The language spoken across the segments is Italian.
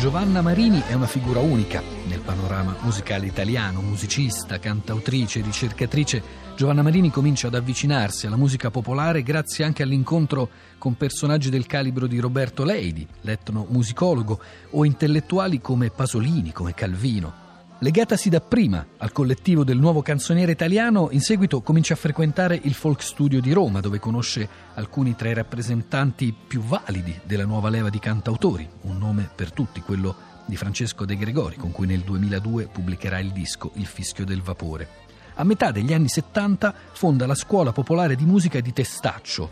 Giovanna Marini è una figura unica nel panorama musicale italiano, musicista, cantautrice, ricercatrice. Giovanna Marini comincia ad avvicinarsi alla musica popolare grazie anche all'incontro con personaggi del calibro di Roberto Leidi, l'etnomusicologo, o intellettuali come Pasolini, come Calvino. Legatasi dapprima al collettivo del nuovo canzoniere italiano, in seguito comincia a frequentare il Folk Studio di Roma, dove conosce alcuni tra i rappresentanti più validi della nuova leva di cantautori, un nome per tutti, quello di Francesco De Gregori, con cui nel 2002 pubblicherà il disco Il fischio del vapore. A metà degli anni 70 fonda la Scuola Popolare di Musica di Testaccio,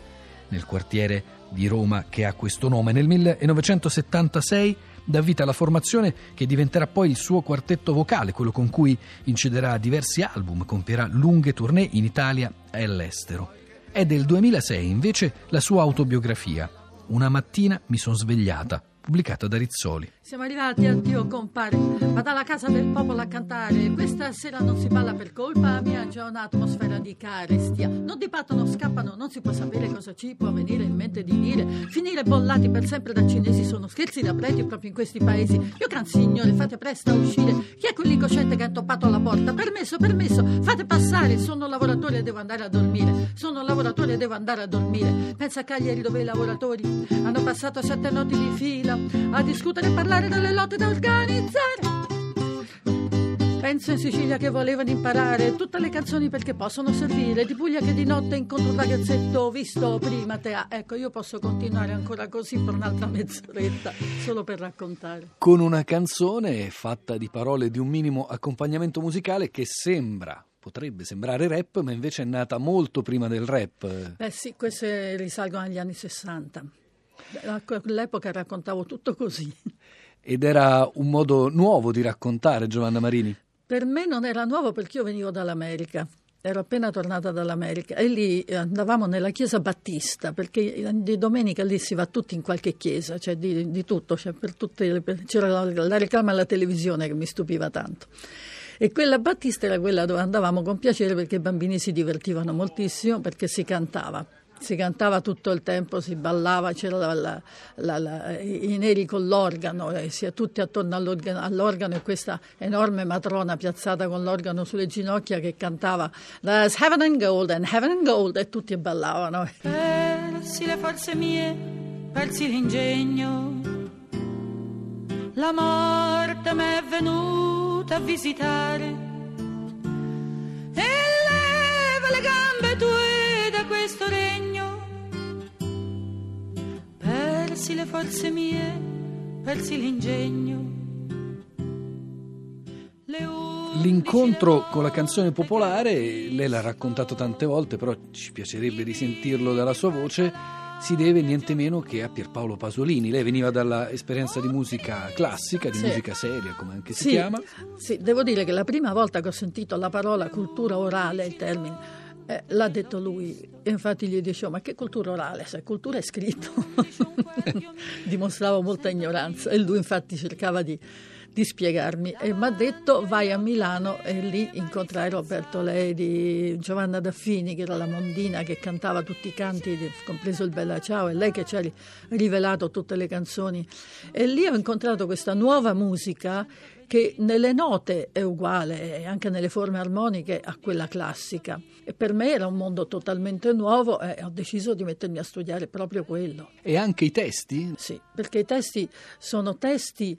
nel quartiere di Roma che ha questo nome. Nel 1976 dà vita alla formazione che diventerà poi il suo quartetto vocale, quello con cui incederà diversi album, compierà lunghe tournée in Italia e all'estero. È del 2006 invece la sua autobiografia. Una mattina mi sono svegliata pubblicata da Rizzoli. Siamo arrivati, addio compare, vado alla casa del popolo a cantare. Questa sera non si balla per colpa mia, c'è un'atmosfera di carestia. Non dibattono, scappano, non si può sapere cosa ci può venire in mente di dire. Finire bollati per sempre da cinesi sono scherzi da preti proprio in questi paesi. Io can signore, fate presto a uscire. Chi è quell'incosciente che ha toppato alla porta? Permesso, permesso, fate passare. Sono lavoratore e devo andare a dormire. Sono lavoratore e devo andare a dormire. Pensa a Cagliari dove i lavoratori hanno passato sette notti di fila a discutere e parlare delle lotte da organizzare. Penso in Sicilia che volevano imparare tutte le canzoni perché possono servire, di Puglia che di notte incontro un ragazzetto visto prima te. Ecco, io posso continuare ancora così per un'altra mezz'oretta, solo per raccontare. Con una canzone fatta di parole di un minimo accompagnamento musicale che sembra potrebbe sembrare rap, ma invece è nata molto prima del rap. Beh sì, queste risalgono agli anni 60. All'epoca raccontavo tutto così. Ed era un modo nuovo di raccontare Giovanna Marini? Per me non era nuovo perché io venivo dall'America. Ero appena tornata dall'America e lì andavamo nella chiesa battista perché di domenica lì si va tutti in qualche chiesa, cioè di, di tutto, cioè le, c'era la, la reclama alla televisione che mi stupiva tanto. E quella battista era quella dove andavamo con piacere perché i bambini si divertivano moltissimo perché si cantava si cantava tutto il tempo, si ballava, c'erano la, la, la, i neri con l'organo, e si è tutti attorno all'organo, all'organo, e questa enorme matrona piazzata con l'organo sulle ginocchia che cantava There's heaven and gold and heaven and gold e tutti ballavano. Persi le forze mie, persi l'ingegno, la morte m'è venuta a visitare e leva le gambe persi le forze mie, persi l'ingegno. L'incontro con la canzone popolare, lei l'ha raccontato tante volte, però ci piacerebbe risentirlo dalla sua voce, si deve niente meno che a Pierpaolo Pasolini. Lei veniva dall'esperienza di musica classica, di sì. musica seria, come anche si sì, chiama. Sì, devo dire che la prima volta che ho sentito la parola cultura orale, il termine, eh, l'ha detto lui, infatti gli dicevo: Ma che cultura orale? Se cultura è scritto, dimostravo molta ignoranza. E lui, infatti, cercava di, di spiegarmi e mi ha detto: Vai a Milano e lì incontrai Roberto Ledi, Giovanna Daffini, che era la mondina che cantava tutti i canti, compreso il Bella Ciao, e lei che ci ha rivelato tutte le canzoni. E lì ho incontrato questa nuova musica che nelle note è uguale, anche nelle forme armoniche, a quella classica. E per me era un mondo totalmente nuovo e ho deciso di mettermi a studiare proprio quello. E anche i testi? Sì, perché i testi sono testi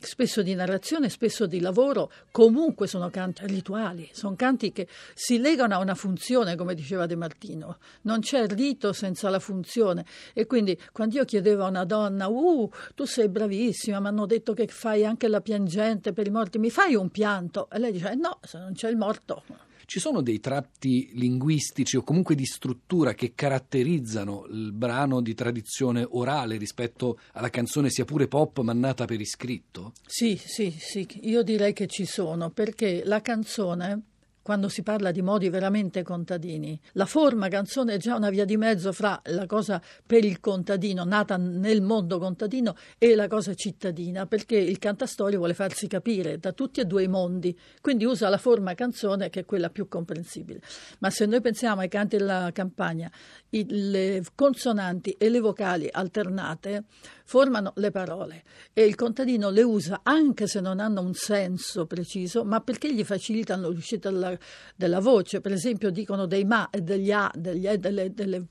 spesso di narrazione, spesso di lavoro, comunque sono canti rituali, sono canti che si legano a una funzione, come diceva De Martino, non c'è rito senza la funzione. E quindi quando io chiedevo a una donna, uh, tu sei bravissima, mi hanno detto che fai anche la piangente per i morti, mi fai un pianto? E lei dice, eh no, se non c'è il morto ci sono dei tratti linguistici o comunque di struttura che caratterizzano il brano di tradizione orale rispetto alla canzone sia pure pop ma nata per iscritto? Sì, sì, sì, io direi che ci sono perché la canzone quando si parla di modi veramente contadini. La forma canzone è già una via di mezzo fra la cosa per il contadino, nata nel mondo contadino, e la cosa cittadina, perché il cantastorie vuole farsi capire da tutti e due i mondi, quindi usa la forma canzone che è quella più comprensibile. Ma se noi pensiamo ai canti della campagna, i, le consonanti e le vocali alternate formano le parole e il contadino le usa anche se non hanno un senso preciso, ma perché gli facilitano l'uscita della, della voce. Per esempio dicono dei ma e degli a, degli, delle, delle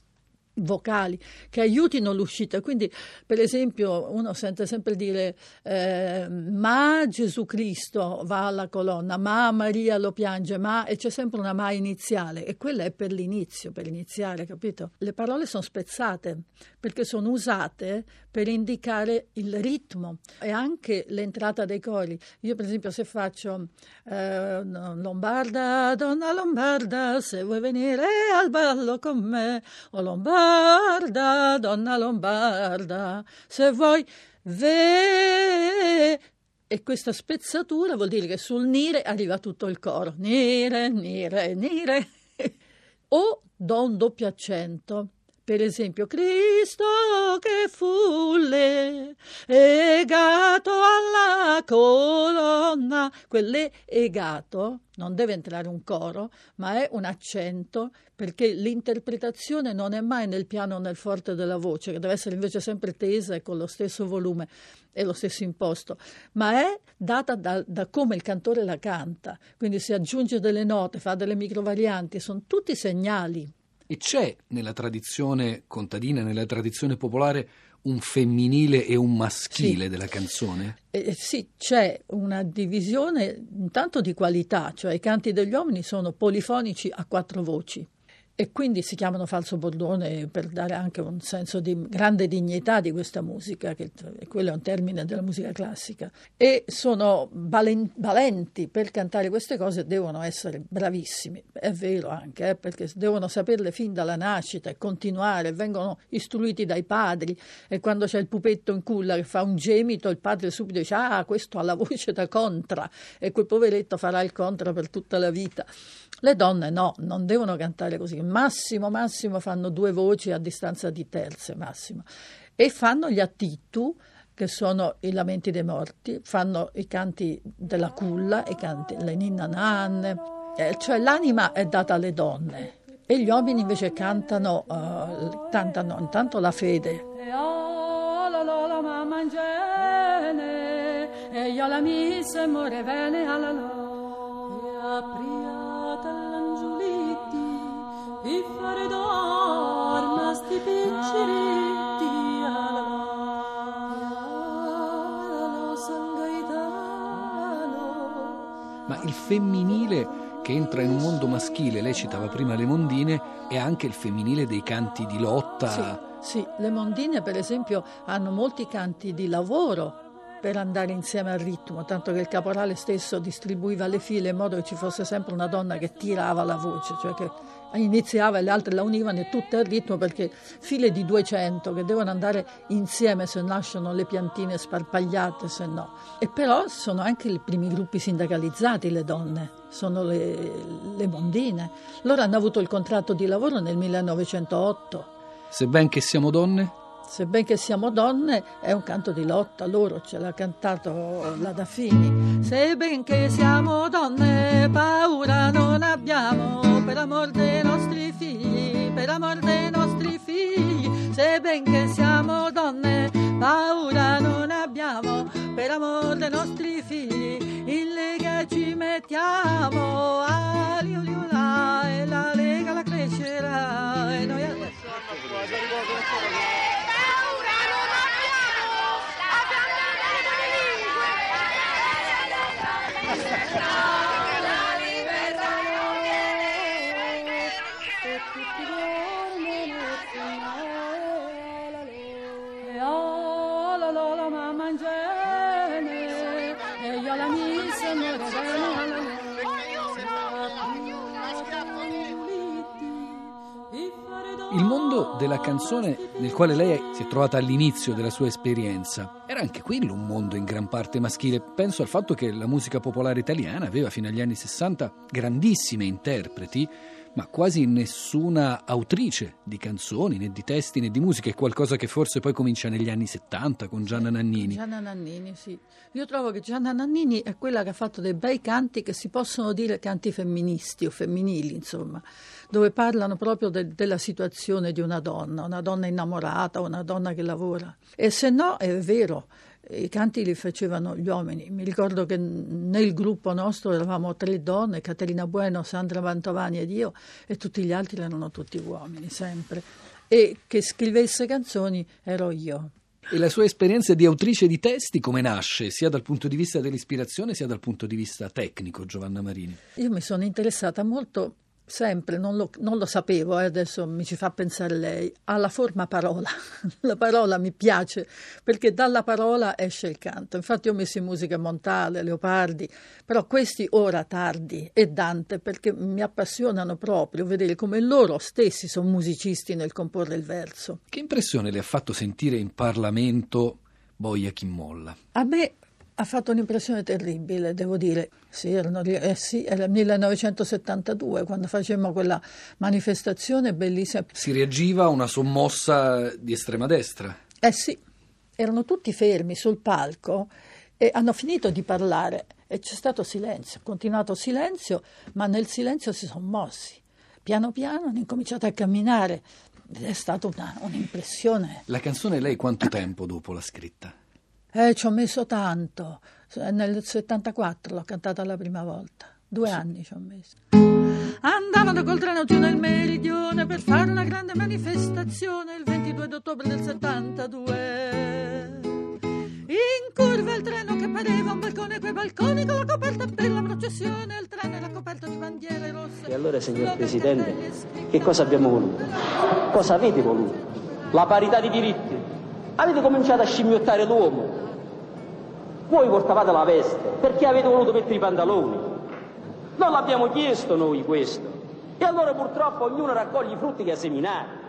vocali che aiutino l'uscita. Quindi, per esempio, uno sente sempre dire eh, ma Gesù Cristo va alla colonna, ma Maria lo piange, ma e c'è sempre una ma iniziale e quella è per l'inizio, per iniziare, capito? Le parole sono spezzate perché sono usate per indicare il ritmo e anche l'entrata dei cori. Io, per esempio, se faccio eh, Lombarda, donna Lombarda, se vuoi venire al ballo con me, o Lombarda lombarda, donna lombarda, se vuoi ve. E questa spezzatura vuol dire che sul nire arriva tutto il coro. Nire, nire, nire. o do un doppio accento. Per esempio, Cristo che fu legato alla colonna. Quelle egato non deve entrare un coro, ma è un accento perché l'interpretazione non è mai nel piano o nel forte della voce, che deve essere invece sempre tesa e con lo stesso volume e lo stesso imposto, ma è data da, da come il cantore la canta. Quindi si aggiunge delle note, fa delle microvarianti, sono tutti segnali e c'è nella tradizione contadina, nella tradizione popolare, un femminile e un maschile sì. della canzone? Eh, eh, sì, c'è una divisione intanto di qualità, cioè i canti degli uomini sono polifonici a quattro voci e quindi si chiamano falso bordone per dare anche un senso di grande dignità di questa musica, che quello è un termine della musica classica, e sono valenti per cantare queste cose, devono essere bravissimi, è vero anche, eh, perché devono saperle fin dalla nascita e continuare, vengono istruiti dai padri. E quando c'è il pupetto in culla che fa un gemito, il padre subito dice ah questo ha la voce da contra. E quel poveretto farà il contra per tutta la vita. Le donne no, non devono cantare così, massimo, massimo fanno due voci a distanza di terze, massimo. E fanno gli attitu, che sono i lamenti dei morti, fanno i canti della culla, i canti, le ninna nanne, eh, cioè l'anima è data alle donne e gli uomini invece cantano, uh, cantano intanto la fede. E io la missa e more bene alla loro. Ma il femminile che entra in un mondo maschile, lei citava prima le mondine, è anche il femminile dei canti di lotta. Sì, sì, le mondine per esempio hanno molti canti di lavoro per andare insieme al ritmo, tanto che il caporale stesso distribuiva le file in modo che ci fosse sempre una donna che tirava la voce, cioè che iniziava e le altre la univano e tutte al ritmo perché file di 200 che devono andare insieme se nascono le piantine sparpagliate, se no. E però sono anche i primi gruppi sindacalizzati le donne, sono le, le mondine. Loro hanno avuto il contratto di lavoro nel 1908. Sebbene siamo donne? Sebbene siamo donne, è un canto di lotta, loro ce l'ha cantato la Daffini. Sebbene siamo donne, paura non abbiamo per amor dei nostri figli, per amor dei nostri figli. Sebbene siamo donne, paura non abbiamo per amor dei nostri figli. In lega ci mettiamo, Il mondo della canzone nel quale lei si è trovata all'inizio della sua esperienza era anche quello un mondo in gran parte maschile. Penso al fatto che la musica popolare italiana aveva fino agli anni 60 grandissime interpreti, ma quasi nessuna autrice di canzoni, né di testi né di musica, è qualcosa che forse poi comincia negli anni 70 con Gianna Nannini. Gianna Nannini, sì. Io trovo che Gianna Nannini è quella che ha fatto dei bei canti che si possono dire canti femministi o femminili, insomma, dove parlano proprio de- della situazione di una donna, una donna innamorata, una donna che lavora. E se no, è vero, i canti li facevano gli uomini. Mi ricordo che nel gruppo nostro eravamo tre donne, Caterina Bueno, Sandra Mantovani ed io, e tutti gli altri erano tutti uomini, sempre. E che scrivesse canzoni ero io. E la sua esperienza di autrice di testi come nasce, sia dal punto di vista dell'ispirazione sia dal punto di vista tecnico, Giovanna Marini? Io mi sono interessata molto sempre, non lo, non lo sapevo, eh, adesso mi ci fa pensare lei, alla forma parola. la parola mi piace perché dalla parola esce il canto. Infatti ho messo in musica Montale, Leopardi, però questi ora tardi e Dante perché mi appassionano proprio vedere come loro stessi sono musicisti nel comporre il verso. Che impressione le ha fatto sentire in Parlamento Boia chi molla? A me ha fatto un'impressione terribile, devo dire. Sì, erano, eh sì, era il 1972 quando facemmo quella manifestazione bellissima. Si reagiva a una sommossa di estrema destra. Eh sì, erano tutti fermi sul palco e hanno finito di parlare e c'è stato silenzio, continuato silenzio, ma nel silenzio si sono mossi. Piano piano hanno incominciato a camminare ed è stata una, un'impressione. La canzone lei quanto tempo dopo l'ha scritta? Eh, ci ho messo tanto. Nel 74 l'ho cantata la prima volta. Due anni ci ho messo. Andavano col treno giù nel meridione per fare una grande manifestazione il 22 ottobre del 72. In curva il treno che pareva un balcone, quei balconi con la coperta per la processione, il treno era coperto di bandiere rosse. E allora, signor Presidente, che cosa abbiamo voluto? Cosa avete voluto? La parità di diritti. Avete cominciato a scimmiottare l'uomo, voi portavate la veste, perché avete voluto mettere i pantaloni? Non l'abbiamo chiesto noi questo. E allora purtroppo ognuno raccoglie i frutti che ha seminato.